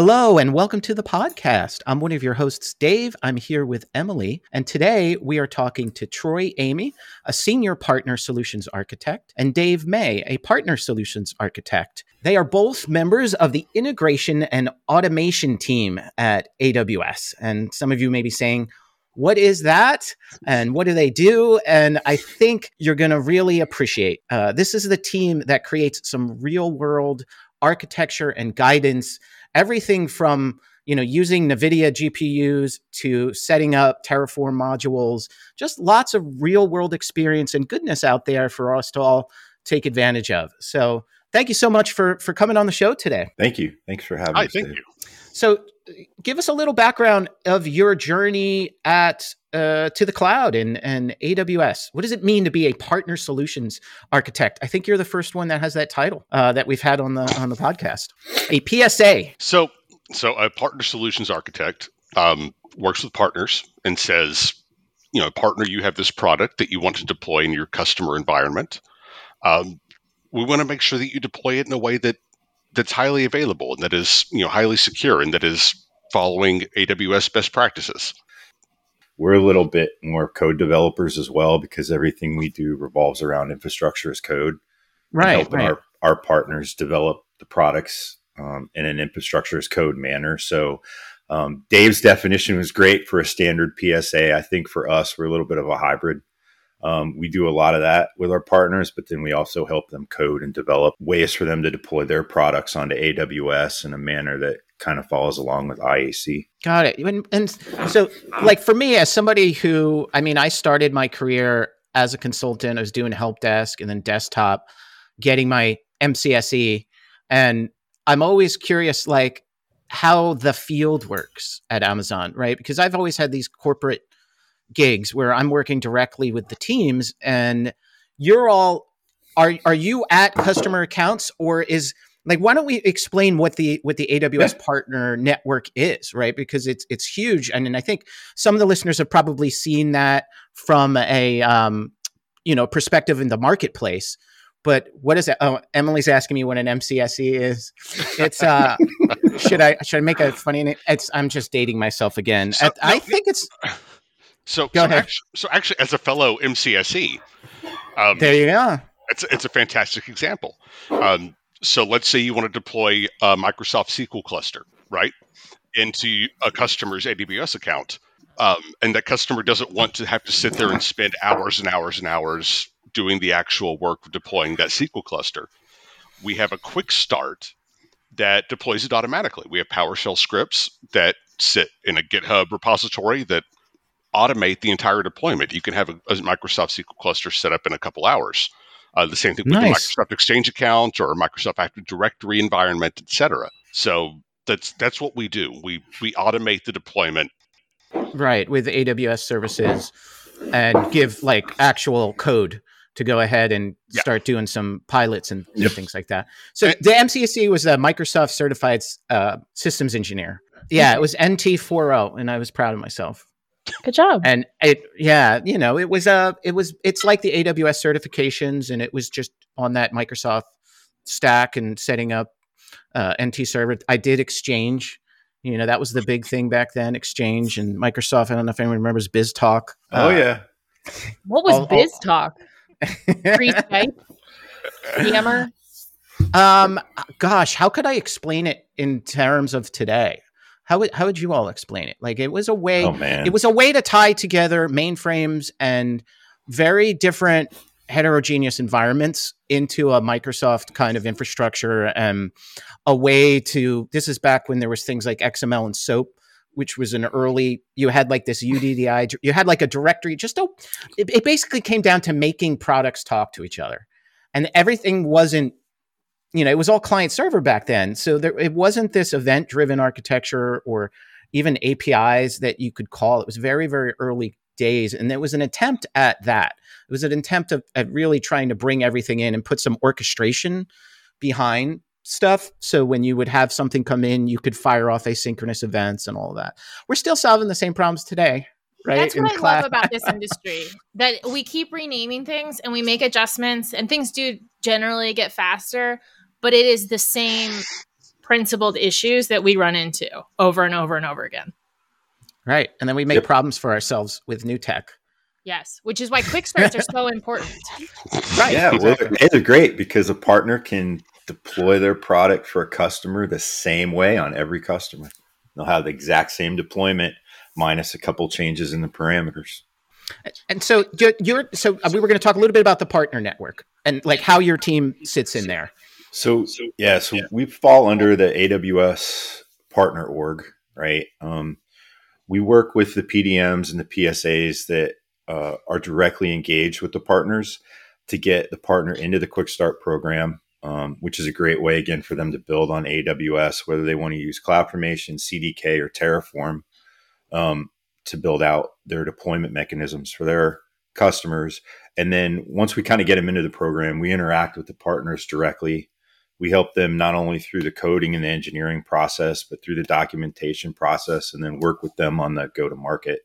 Hello and welcome to the podcast. I'm one of your hosts, Dave. I'm here with Emily, and today we are talking to Troy Amy, a senior partner solutions architect, and Dave May, a partner solutions architect. They are both members of the integration and automation team at AWS. And some of you may be saying, what is that and what do they do and i think you're going to really appreciate uh, this is the team that creates some real world architecture and guidance everything from you know using nvidia gpus to setting up terraform modules just lots of real world experience and goodness out there for us to all take advantage of so thank you so much for for coming on the show today thank you thanks for having Hi, us thank Dave. you. so give us a little background of your journey at uh, to the cloud and, and AWS. What does it mean to be a partner solutions architect? I think you're the first one that has that title uh, that we've had on the on the podcast. A PSA. So, so a partner solutions architect um, works with partners and says, you know, partner, you have this product that you want to deploy in your customer environment. Um, we want to make sure that you deploy it in a way that that's highly available and that is, you know, highly secure and that is following AWS best practices. We're a little bit more code developers as well because everything we do revolves around infrastructure as code. Right. helping right. our, our partners develop the products um, in an infrastructure as code manner. So um, Dave's definition was great for a standard PSA. I think for us, we're a little bit of a hybrid. Um, we do a lot of that with our partners, but then we also help them code and develop ways for them to deploy their products onto AWS in a manner that kind of follows along with IAC. Got it. And, and so, like for me, as somebody who, I mean, I started my career as a consultant. I was doing help desk and then desktop, getting my MCSE, and I'm always curious, like how the field works at Amazon, right? Because I've always had these corporate gigs where I'm working directly with the teams, and you're all are are you at customer accounts or is like why don't we explain what the what the AWS partner network is, right? Because it's it's huge, and, and I think some of the listeners have probably seen that from a um, you know perspective in the marketplace. But what is it? Oh, Emily's asking me what an MCSE is. It's uh, should I should I make a funny name? It's I'm just dating myself again. So- I, I think it's So, Go so, ahead. Actually, so actually, as a fellow MCSE, um, there. You go. It's, it's a fantastic example. Um, so let's say you want to deploy a Microsoft SQL cluster, right, into a customer's AWS account. Um, and that customer doesn't want to have to sit there and spend hours and hours and hours doing the actual work of deploying that SQL cluster. We have a quick start that deploys it automatically. We have PowerShell scripts that sit in a GitHub repository that automate the entire deployment. You can have a, a Microsoft SQL cluster set up in a couple hours. Uh, the same thing with Nice. the Microsoft Exchange account or Microsoft Active Directory environment, etc. So that's that's what we do. We we automate the deployment. right with AWS services and give like actual code to go ahead and Yeah. start doing some pilots and, Yep. things like that. So And- the MCSE was a Microsoft certified uh, systems engineer. Yeah, it was NT40 and I was proud of myself. Good job. And it yeah, you know, it was uh it was it's like the AWS certifications and it was just on that Microsoft stack and setting up uh, NT server. I did Exchange. You know, that was the big thing back then, Exchange and Microsoft. I don't know if anyone remembers BizTalk. Oh Uh, yeah, what was all- all- Biz Talk? Skype? Yammer? um, gosh, how could I explain it in terms of today? How would how would you all explain it? Like it was a way oh man, it was a way to tie together mainframes and very different heterogeneous environments into a Microsoft kind of infrastructure and a way to this is back when there was things like XML and SOAP which was an early you had like this UDDI you had like a directory just a it, it basically came down to making products talk to each other and everything wasn't you know it was all client server back then. So there it wasn't this event driven architecture or even apis that you could call. It was very very early days and it was an attempt at that. It was an attempt of, at really trying to bring everything in and put some orchestration behind stuff. So when you would have something come in you could fire off asynchronous events and all of that. We're still solving the same problems today right That's in what I cloud. love about this industry that we keep renaming things and we make adjustments and things do generally get faster, but it is the same principled issues that we run into over and over and over again. Right. And then we make Yep. problems for ourselves with new tech. Yes, which is why quick starts are so important. Right. Yeah, well, they're, they're great because a partner can deploy their product for a customer the same way on every customer. They'll have the exact same deployment minus a couple changes in the parameters. And so you're, you're so uh, we were going to talk a little bit about the partner network and like how your team sits in there. So yeah, so we fall under the AWS partner org, right? Um, we work with the PDMs and the PSAs that uh, are directly engaged with the partners to get the partner into the Quick Start program, um, which is a great way again for them to build on AWS, whether they want to use CloudFormation, CDK, or Terraform um, to build out their deployment mechanisms for their customers. And then once we kind of get them into the program, we interact with the partners directly we help them not only through the coding and the engineering process, but through the documentation process, and then work with them on the go to market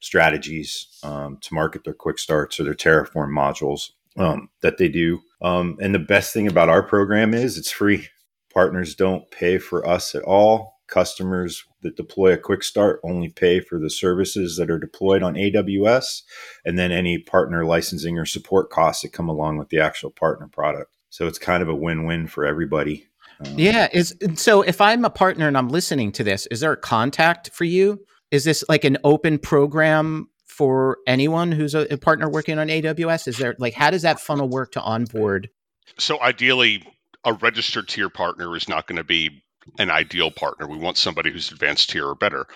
strategies um, to market their quick starts or their Terraform modules um, that they do. Um, and the best thing about our program is it's free. Partners don't pay for us at all. Customers that deploy a quick start only pay for the services that are deployed on AWS and then any partner licensing or support costs that come along with the actual partner product. So it's kind of a win-win for everybody. Um, Yeah. Is so if I'm a partner and I'm listening to this, is there a contact for you? Is this like an open program for anyone who's a, a partner working on AWS? Is there like how does that funnel work to onboard? So ideally, a registered tier partner is not going to be an ideal partner. We want somebody who's advanced tier or better.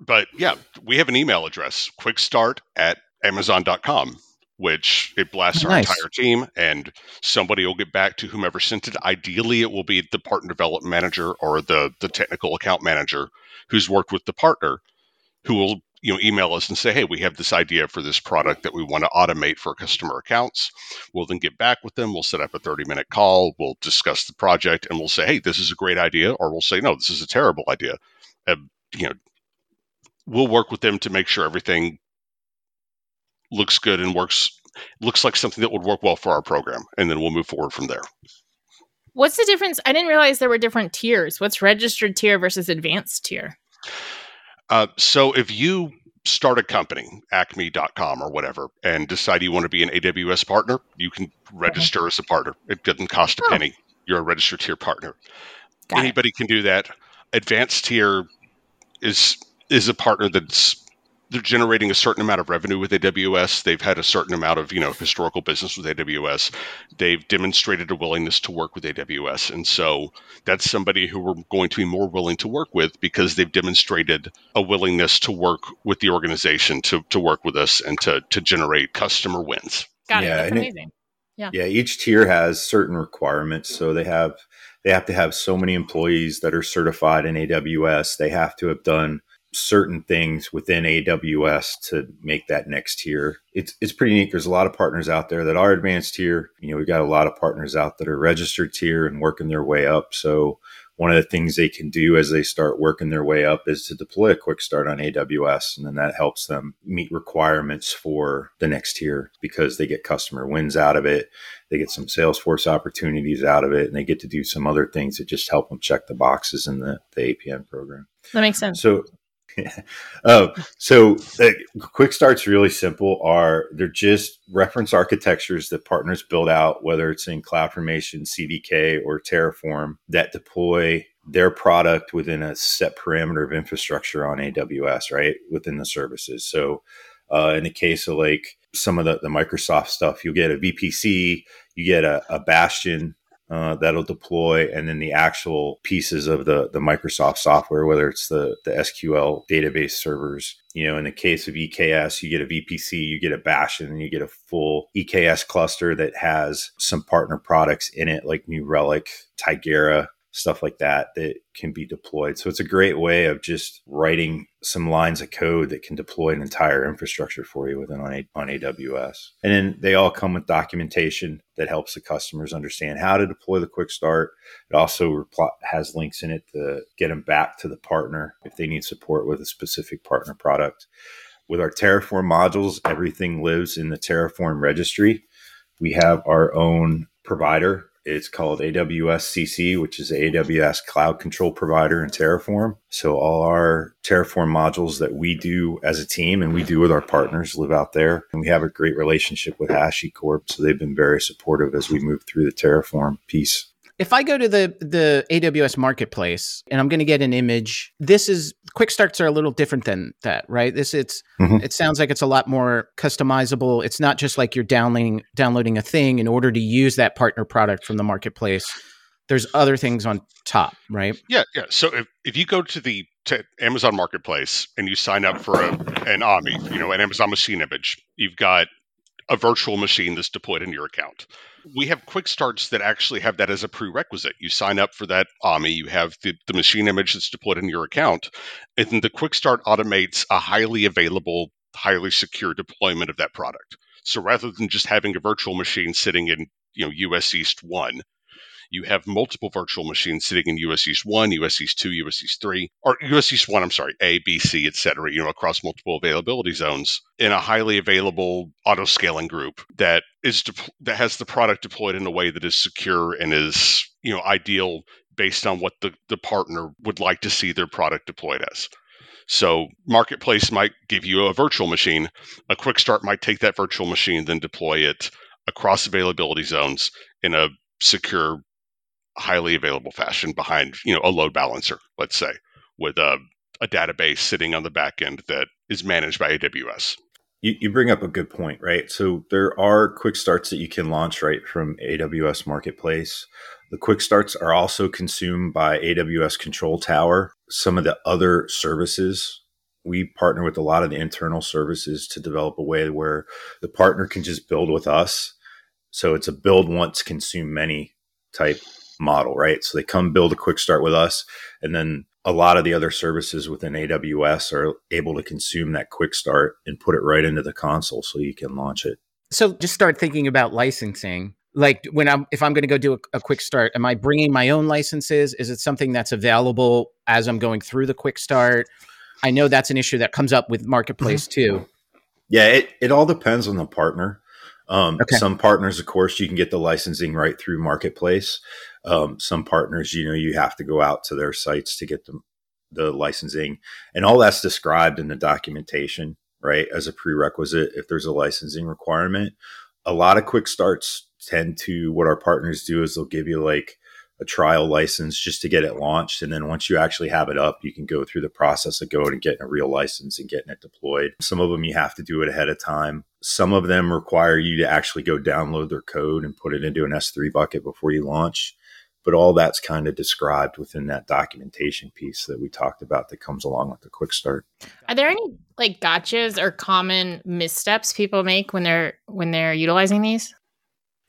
But yeah, we have an email address, quickstart at amazon.com, which it blasts our entire team and somebody will get back to whomever sent it. Ideally, it will be the partner development manager or the, the technical account manager who's worked with the partner who will you know email us and say hey we have this idea for this product that we want to automate for customer accounts. We'll then get back with them. We'll set up a 30 minute call. We'll discuss the project and we'll say hey this is a great idea or we'll say no this is a terrible idea. Uh, you know we'll work with them to make sure everything looks good and works looks like something that would work well for our program and then we'll move forward from there What's the difference? I didn't realize there were different tiers. What's registered tier versus advanced tier? Uh, so if you start a company, acme.com or whatever, and decide you want to be an AWS partner, you can register as a partner. It doesn't cost a Oh. penny. You're a registered tier partner. Got it. Anybody can do that. Advanced tier is is a partner that's they're generating a certain amount of revenue with AWS. They've had a certain amount of you know historical business with AWS. They've demonstrated a willingness to work with AWS, and so that's somebody who we're going to be more willing to work with because they've demonstrated a willingness to work with the organization to to work with us and to to generate customer wins. Got Yeah, it. That's and it- amazing. Yeah, each tier has certain requirements. So they have they have to have so many employees that are certified in AWS. They have to have done certain things within AWS to make that next tier. It's it's pretty neat. There's a lot of partners out there that are advanced tier. You know, we've got a lot of partners out that are registered tier and working their way up. So one of the things they can do as they start working their way up is to deploy a quick start on AWS. And then that helps them meet requirements for the next tier because they get customer wins out of it. They get some Salesforce opportunities out of it, and they get to do some other things that just help them check the boxes in the, the APN program. That makes sense. So, oh, so uh, quick starts really simple. Are they're just reference architectures that partners build out, whether it's in CloudFormation, CDK, or Terraform, that deploy their product within a set parameter of infrastructure on AWS, right within the services. So, uh, in the case of like some of the, the Microsoft stuff, you'll get a VPC, you get a, a Bastion uh, that'll deploy, and then the actual pieces of the the Microsoft software, whether it's the the SQL database servers. You know, in the case of EKS, you get a VPC, you get a Bastion, and you get a full EKS cluster that has some partner products in it, like New Relic, Tigera, stuff like that that can be deployed. So it's a great way of just writing some lines of code that can deploy an entire infrastructure for you within on, on AWS. And then they all come with documentation that helps the customers understand how to deploy the quick start. It also has links in it to get them back to the partner if they need support with a specific partner product. With our Terraform modules, everything lives in the Terraform registry. We have our own provider It's called AWS CC, which is AWS cloud control provider in Terraform. So all our Terraform modules that we do as a team and we do with our partners live out there. And we have a great relationship with HashiCorp. So they've been very supportive as we move through the Terraform piece. If I go to the the AWS marketplace and I'm going to get an image, this is quick starts are a little different than that, right? This it's Mhm. it sounds like it's a lot more customizable. It's not just like you're downloading downloading a thing in order to use that partner product from the marketplace. There's other things on top, right? Yeah, yeah. So if, if you go to the to Amazon Marketplace and you sign up for a, an AMI, you know, an Amazon machine image, you've got a virtual machine that's deployed in your account. We have quick starts that actually have that as a prerequisite. You sign up for that AMI, you have the, the machine image that's deployed in your account, and then the quick start automates a highly available, highly secure deployment of that product. So rather than just having a virtual machine sitting in, you know, US East 1, you have multiple virtual machines sitting in US East 1, US East 2, US East 3, or US East 1, I'm sorry, A, B, C, et cetera, you know, across multiple availability zones in a highly available auto scaling group that is de- that has the product deployed in a way that is secure and is, you know, ideal based on what the, the partner would like to see their product deployed as. So marketplace might give you a virtual machine. A quick start might take that virtual machine, then deploy it across availability zones in a secure highly available fashion behind you know a load balancer let's say with a, a database sitting on the back end that is managed by aws You, you bring up a good point, right? So there are quick starts that you can launch right from AWS Marketplace. The quick starts are also consumed by AWS Control Tower, some of the other services. We partner with a lot of the internal services to develop a way where the partner can just build with us. So it's a build once, consume many type model, right? So they come build a quick start with us, and then a lot of the other services within AWS are able to consume that quick start and put it right into the console so you can launch it. So just start thinking about licensing. Like when I'm, if I'm going to go do a, a quick start, am I bringing my own licenses? Is it something that's available as I'm going through the quick start? I know that's an issue that comes up with marketplace too. Yeah, it, it all depends on the partner. Um, Okay. Some partners, of course, you can get the licensing right through Marketplace. Um, some partners, you know, you have to go out to their sites to get the, the licensing. And all that's described in the documentation, right, as a prerequisite if there's a licensing requirement. A lot of quick starts tend to, what our partners do is they'll give you like a trial license just to get it launched. And then once you actually have it up, you can go through the process of going and getting a real license and getting it deployed. Some of them you have to do it ahead of time. Some of them require you to actually go download their code and put it into an S3 bucket before you launch. But all that's kind of described within that documentation piece that we talked about that comes along with the quick start. Are there any like gotchas or common missteps people make when they're when they're utilizing these?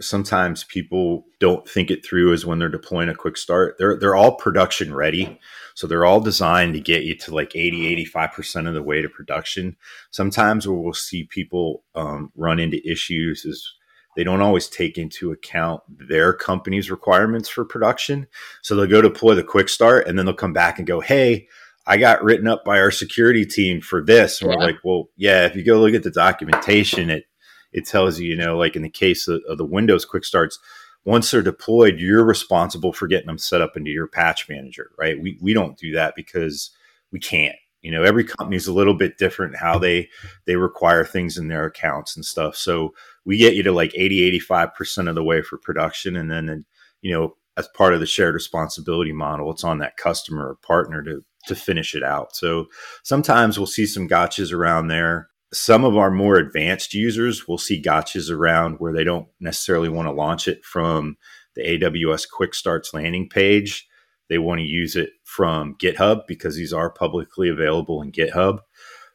sometimes people don't think it through as when they're deploying a quick start. They're they're all production ready. So they're all designed to get you to like 80, 85% of the way to production. Sometimes where we'll see people um, run into issues is they don't always take into account their company's requirements for production. So they'll go deploy the quick start and then they'll come back and go, Hey, I got written up by our security team for this. And Yeah. we're like, well, yeah, if you go look at the documentation, it it tells you, you know, like in the case of, of the Windows quick starts, once they're deployed, you're responsible for getting them set up into your patch manager, right? We we don't do that because we can't. You know, every company's a little bit different how they they require things in their accounts and stuff. So we get you to like 80, 85% of the way for production. And then, you know, as part of the shared responsibility model, it's on that customer or partner to to finish it out. So sometimes we'll see some gotchas around there some of our more advanced users will see gotchas around where they don't necessarily want to launch it from the AWS Quick Starts landing page. They want to use it from GitHub because these are publicly available in GitHub.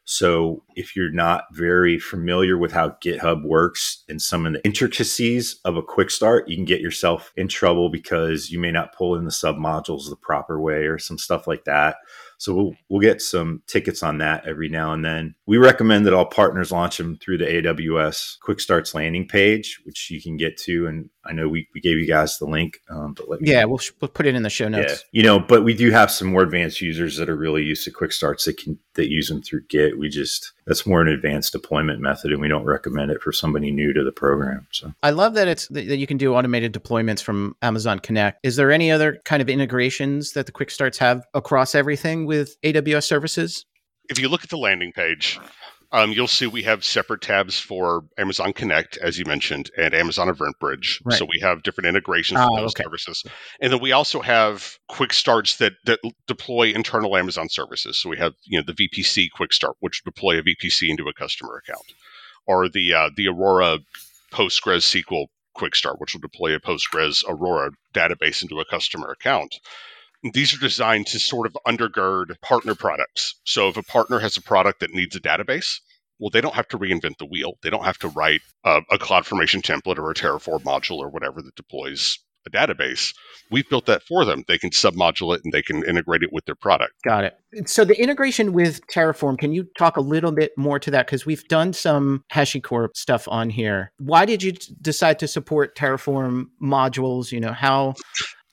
So if you're not very familiar with how GitHub works and some of the intricacies of a quick start, you can get yourself in trouble because you may not pull in the submodules the proper way or some stuff like that. So we'll, we'll get some tickets on that every now and then. We recommend that all partners launch them through the AWS Quick Starts landing page, which you can get to. And I know we, we gave you guys the link, um, but let me Yeah, we'll, sh- we'll put it in the show notes. yeah, you know, but we do have some more advanced users that are really used to quick starts that can that use them through Git. We just that's more an advanced deployment method, and we don't recommend it for somebody new to the program. So I love that it's that you can do automated deployments from Amazon Connect. Is there any other kind of integrations that the quick starts have across everything with AWS services? If you look at the landing page, um, you'll see we have separate tabs for Amazon Connect, as you mentioned, and Amazon EventBridge. Right. So we have different integrations Ah, with those okay. services, and then we also have quick starts that that deploy internal Amazon services. So we have you know the VPC quick start, which deploy a VPC into a customer account, or the uh, the Aurora Postgres SQL quick start, which will deploy a Postgres Aurora database into a customer account. These are designed to sort of undergird partner products. So if a partner has a product that needs a database, well, they don't have to reinvent the wheel. They don't have to write a, a CloudFormation template or a Terraform module or whatever that deploys a database. We've built that for them. They can submodule it and they can integrate it with their product. Got it. So the integration with Terraform, can you talk a little bit more to that? Because we've done some HashiCorp stuff on here. Why did you decide to support Terraform modules? You know, how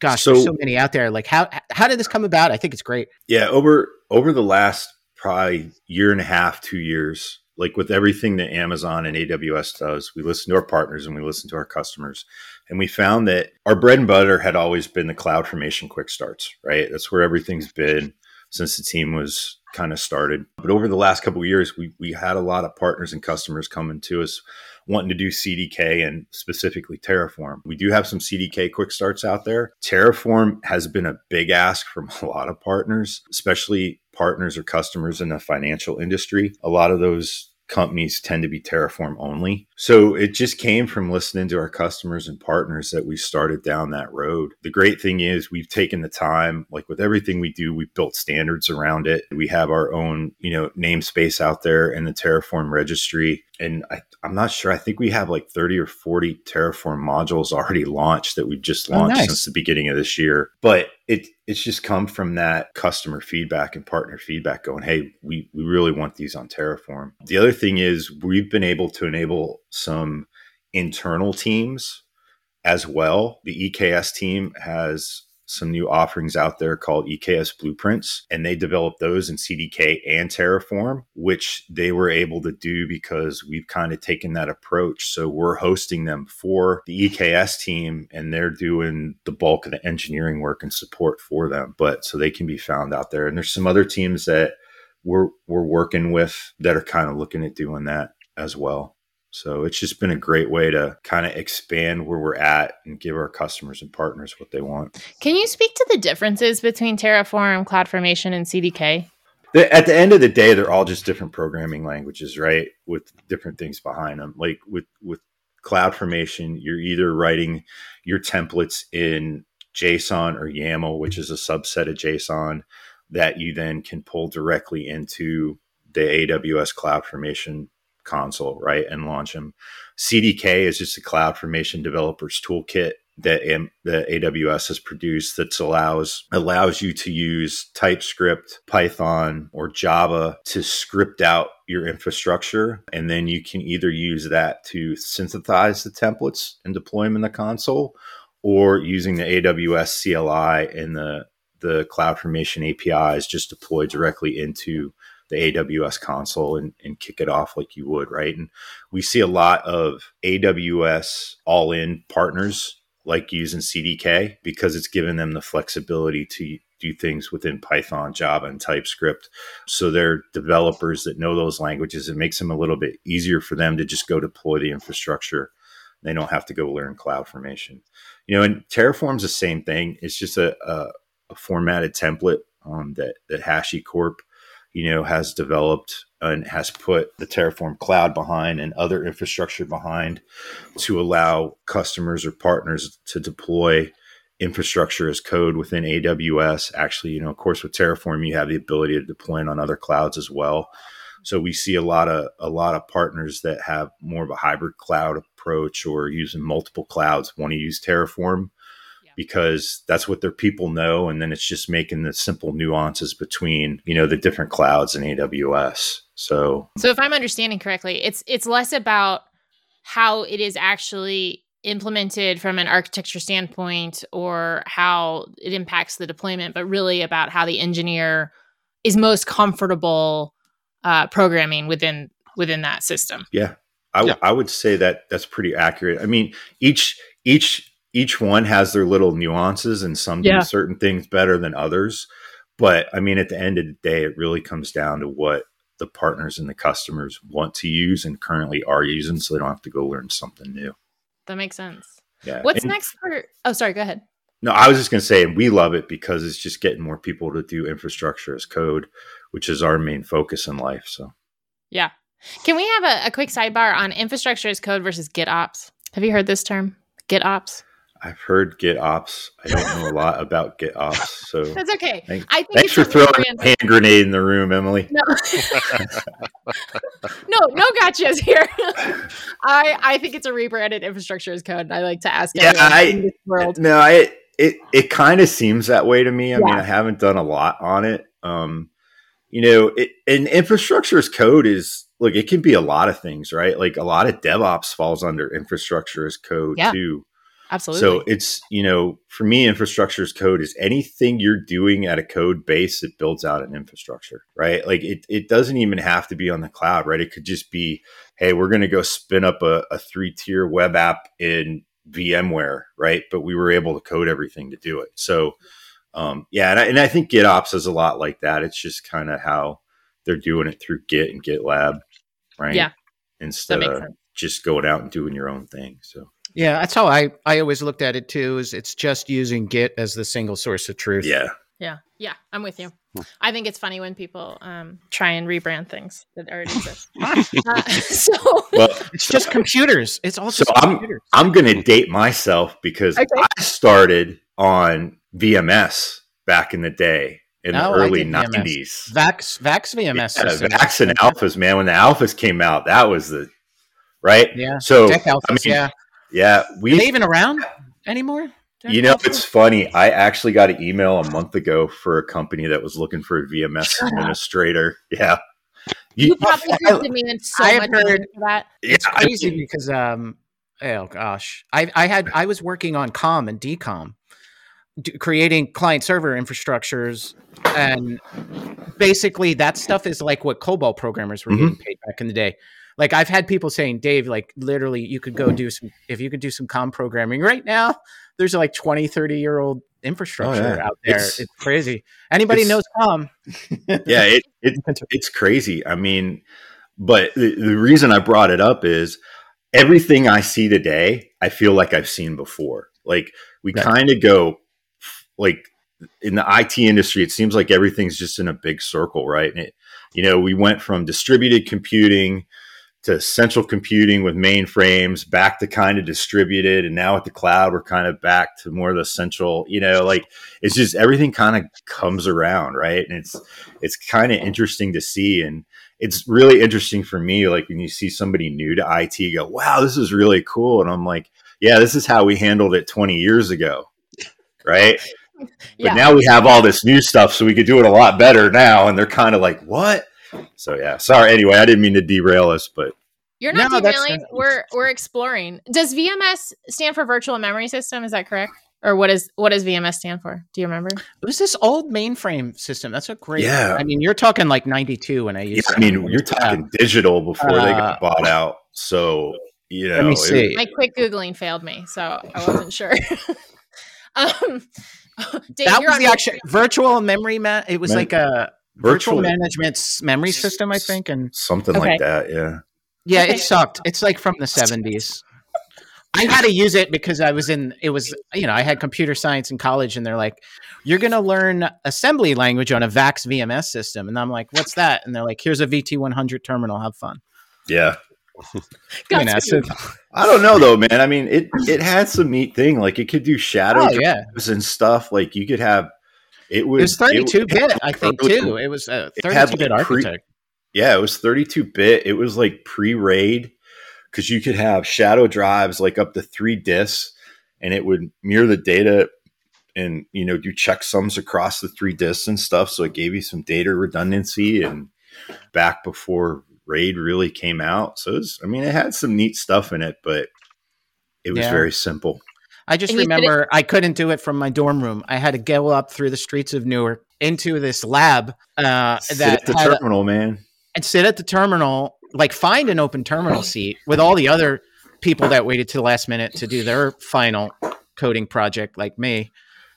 gosh, So- there's so many out there. Like how how did this come about? I think it's great. Yeah, over over the last probably year and a half, two years, like with everything that Amazon and AWS does, we listen to our partners and we listen to our customers. And we found that our bread and butter had always been the CloudFormation quick starts, right? That's where everything's been since the team was kind of started. But over the last couple of years, we we had a lot of partners and customers coming to us wanting to do CDK and specifically Terraform. We do have some CDK quick starts out there. Terraform has been a big ask from a lot of partners, especially partners or customers in the financial industry. A lot of those companies tend to be Terraform only. So it just came from listening to our customers and partners that we started down that road. The great thing is we've taken the time, like with everything we do, we've built standards around it. We have our own, you know, namespace out there in the Terraform registry. And I, I'm not sure. I think we have like 30 or 40 Terraform modules already launched that we've just Oh, launched nice. since the beginning of this year. But it it's just come from that customer feedback and partner feedback going, hey, we, we really want these on Terraform. The other thing is we've been able to enable some internal teams as well. The EKS team has some new offerings out there called EKS Blueprints, and they developed those in CDK and Terraform, which they were able to do because we've kind of taken that approach. So we're hosting them for the EKS team, and they're doing the bulk of the engineering work and support for them. But so they can be found out there. And there's some other teams that we're we're working with that are kind of looking at doing that as well. So it's just been a great way to kind of expand where we're at and give our customers and partners what they want. Can you speak to the differences between Terraform, CloudFormation, and CDK? At the end of the day, they're all just different programming languages, right? With different things behind them. Like with with CloudFormation, you're either writing your templates in JSON or YAML, which is a subset of JSON that you then can pull directly into the AWS CloudFormation console, right, and launch them. CDK is just a CloudFormation developers toolkit that the AWS has produced that allows allows you to use TypeScript, Python, or Java to script out your infrastructure, and then you can either use that to synthesize the templates and deploy them in the console, or using the AWS CLI and the the CloudFormation APIs just deploy directly into the AWS console and, and kick it off like you would, right? And we see a lot of AWS all in partners like using CDK because it's given them the flexibility to do things within Python, Java, and TypeScript. So they're developers that know those languages. It makes them a little bit easier for them to just go deploy the infrastructure. They don't have to go learn CloudFormation. You know, and Terraform's the same thing. It's just a, a, a formatted template um, that that HashiCorp, you know, has developed and has put the Terraform cloud behind and other infrastructure behind to allow customers or partners to deploy infrastructure as code within AWS. Actually, you know, of course, with Terraform, you have the ability to deploy it on other clouds as well. So we see a lot of a lot of partners that have more of a hybrid cloud approach or using multiple clouds want to use Terraform because that's what their people know and then it's just making the simple nuances between you know the different clouds in aws so So if I'm understanding correctly, it's it's less about how it is actually implemented from an architecture standpoint or how it impacts the deployment, but really about how the engineer is most comfortable uh, programming within within that system. Yeah. I, w- Yeah. I would say that that's pretty accurate. I mean, each each each one has their little nuances, and some Yeah. do certain things better than others. But I mean, at the end of the day, it really comes down to what the partners and the customers want to use and currently are using, so they don't have to go learn something new. That makes sense. Yeah. What's And- next for? Oh, sorry. Go ahead. No, I was just going to say, and we love it because it's just getting more people to do infrastructure as code, which is our main focus in life. So, Yeah. Can we have a, a quick sidebar on infrastructure as code versus GitOps? Have you heard this term? GitOps. I've heard GitOps. I don't know a lot about GitOps. So, That's okay. Thank- I think thanks it's for throwing a hand grenade in the room, Emily. No, no, no gotchas here. I I think it's a rebranded infrastructure as code. and I like to ask Yeah, I- in this world. No, I, it it kind of seems that way to me. I mean, I haven't done a lot on it. Um, you know, it, and infrastructure as code is look, it can be a lot of things, right? Like a lot of DevOps falls under infrastructure as code Yeah. too. Absolutely. So it's, you know, for me, infrastructure as code is anything you're doing at a code base that builds out an infrastructure, right? Like it, it doesn't even have to be on the cloud, right? It could just be, hey, we're going to go spin up a, a three tier web app in VMware, right? But we were able to code everything to do it. So, um, yeah, and I, and I think GitOps is a lot like that. It's just kind of how they're doing it through Git and GitLab, right? Yeah. Instead of sense. just going out and doing your own thing. So, Yeah, that's how I I always looked at it too. Is it's just using Git as the single source of truth. yeah. yeah, yeah, I'm with you. I think it's funny when people um, try and rebrand things that already exist. uh, so Well, It's just computers. It's all just So I'm- computers. I'm going to date myself because Okay. I started on VMS back in the day in Oh, the early did VMS. 90s. Vax Vax VMS Yeah. Vax and alphas, man. When the alphas came out, that was the right. Yeah. So DEC alphas, I mean, yeah. Yeah, Are they we. even around anymore? Tech You know, it's funny. I actually got an email a month ago for a company that was looking for a VMS Shut up. administrator. Yeah. you You, probably I- gifted me so I have much heard- for that. it's yeah, I crazy mean, because um oh gosh i i had i was working on com and DCOM d- creating client server infrastructures and basically that stuff is like what cobol programmers were Mhm. getting paid back in the day like i've had people saying dave like literally you could go do some if you could do some com programming right now there's like 20 30 year old oh, infrastructure Oh, yeah. out there It's- it's, crazy anybody it's- knows com yeah, it, it it's crazy. I mean, but the, the reason I brought it up is everything I see today, I feel like I've seen before. Like we Right. kind of go like in the IT industry, it seems like everything's just in a big circle, right? And it, you know, we went from distributed computing to central computing with mainframes back to kind of distributed and now with the cloud we're kind of back to more of the central you know like it's just everything kind of comes around right? And it's it's kind of interesting to see and it's really interesting for me like when you see somebody new to IT go wow this is really cool and I'm like yeah this is how we handled it 20 years ago right? But Yeah. now we have all this new stuff so we could do it a lot better now and they're kind of like what so yeah sorry anyway I didn't mean to derail us but You're not No, that's- derailing. We're we're exploring. Does VMS stand for Virtual Memory System? Is that correct? Or what is what does VMS stand for? Do you remember? it was this old mainframe system that's a great Yeah. i mean you're talking like 92 when i yeah, used I mean you're talking digital before they got Uh, bought out so you know Let me it- My quick googling failed me, so I wasn't sure. um, Dave, that was the actual virtual memory ma- it was Man- like a virtual virtual management s- memory system i think and something Okay. like that yeah. Yeah Okay. it sucked. It's like from the 70s i had to use it because i was in it was you know i had computer science in college and they're like you're going to learn assembly language on a vax vms system. And i'm like what's that? And they're like here's a vt100 terminal. Have fun. Yeah. You know, so- I don't know though man. I mean it it had some neat thing like it could do shadow oh yeah. and stuff. Like you could have it it was was 32 it- bit i think early- too it was a 32 bit like, pre- architect Yeah, it was 32 bit. It was like pre RAID because you could have shadow drives like up to three disks and it would mirror the data and, you know, do checksums across the three disks and stuff. So it gave you some data redundancy and back before RAID really came out. So it was, I mean, it had some neat stuff in it, but it was Yeah. very simple. I just And it- remember I couldn't do it from my dorm room. I had to go up through the streets of Newark into this lab uh, Sit that at the had a- terminal, man. and sit at the terminal, like find an open terminal seat with all the other people that waited to the last minute to do their final coding project, like me.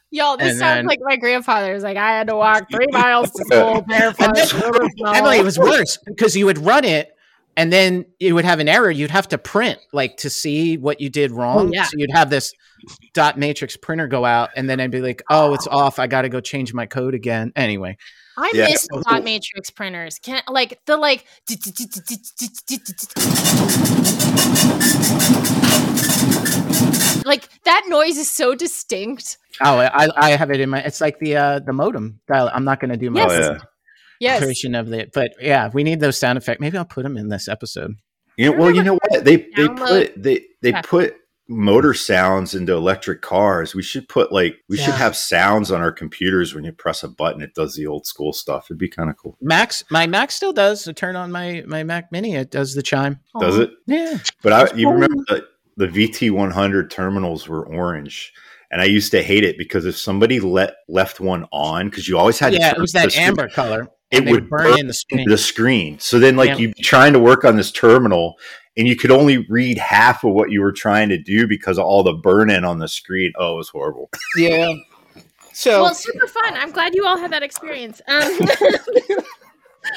Y'all, this And sounds then- like my grandfather's. Like I had to walk three miles to school barefoot. And then- through the snow. Emily, it was worse because you would run it and then it would have an error. You'd have to print like to see what you did wrong. Oh, yeah. So you'd have this dot matrix printer go out and then I'd be like, oh, it's off. I got to go change my code again. Anyway, I Yeah. miss dot matrix printers. Can like the like. Like that noise is so distinct. oh, I, I have it in my, it's like the, uh, the modem dial. I'm not going to do my Yes. Oh yeah. Yes. creation of the, but yeah, we need those sound effects. Maybe I'll put them in this episode. You know, well, you know what they they put they they Yeah. put motor sounds into electric cars. We should put like we should have sounds on our computers when you press a button. It does the old school stuff. It'd be kind of cool. Max, my Mac still does. So turn on my, my Mac mini. It does the chime. Does Aw. it? Yeah. But I, you remember the, the VT100 terminals were orange, and I used to hate it because if somebody let left one on, because you always had to Yeah. It was that amber color. It would burn burn in the screen. the screen. So then, like Yeah. you'd be trying to work on this terminal, and you could only read half of what you were trying to do because of all the burn in on the screen. Oh, it was horrible. Yeah. So Well, super fun. I'm glad you all had that experience. Um,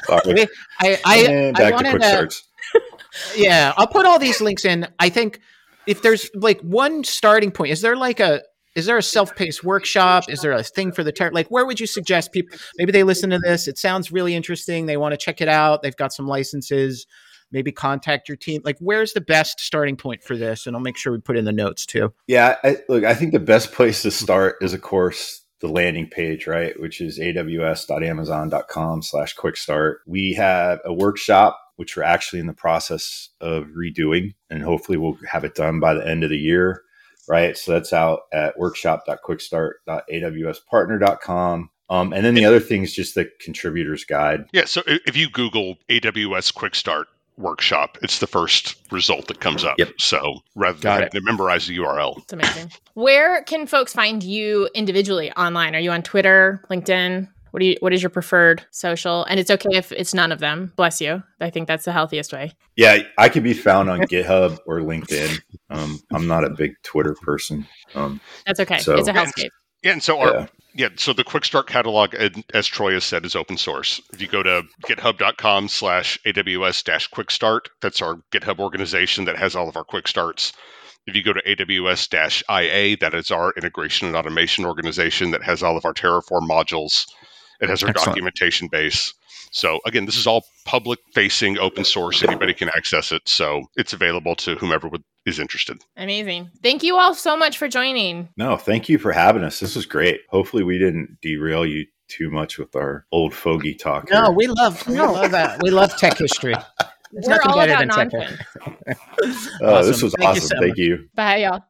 Sorry. I I, And I back to wanted quick to, starts. yeah, I'll put all these links in. I think if there's like one starting point, is there like a is there a self-paced workshop? Is there a thing for the ter- like where would you suggest people maybe they listen to this, it sounds really interesting, they want to check it out, they've got some licenses, maybe contact your team. Like where's the best starting point for this? And I'll make sure we put in the notes too. Yeah, I, look, I think the best place to start is, of course, the landing page, right? Which is aws.amazon.com slash quick start. We have a workshop, which we're actually in the process of redoing, and hopefully we'll have it done by the end of the year, right? So that's out at workshop.quickstart.awspartner.com. Um, and then the other thing is just the contributors guide. Yeah, so if you Google AWS Quick Start Workshop, it's the first result that comes up. Yep. So rather than Got having to memorize the URL, it's amazing. Where can folks find you individually online? Are you on Twitter, LinkedIn? What do you? What is your preferred social? And it's okay if it's none of them. Bless you. I think that's the healthiest way. Yeah, I can be found on GitHub or LinkedIn. Um, I'm not a big Twitter person. Um, That's okay. So- it's a hellscape. yeah, and so our yeah. Yeah, so the Quick Start catalog, as Troy has said, is open source. If you go to github.com slash AWS dash Quick Start, that's our GitHub organization that has all of our Quick Starts. If you go to AWS dash IA, that is our integration and automation organization that has all of our Terraform modules. It has our Excellent. documentation base. So again, this is all public facing, open source. Anybody can access it. So it's available to whomever would, is interested. Amazing. Thank you all so much for joining. No, thank you for having us. This was great. Hopefully, we didn't derail you too much with our old fogey talk. No, here. we love we love that. We love tech history. There's We're nothing all better about than tech nonsense. Oh, this was Thank you awesome. so Thank you. Bye, y'all.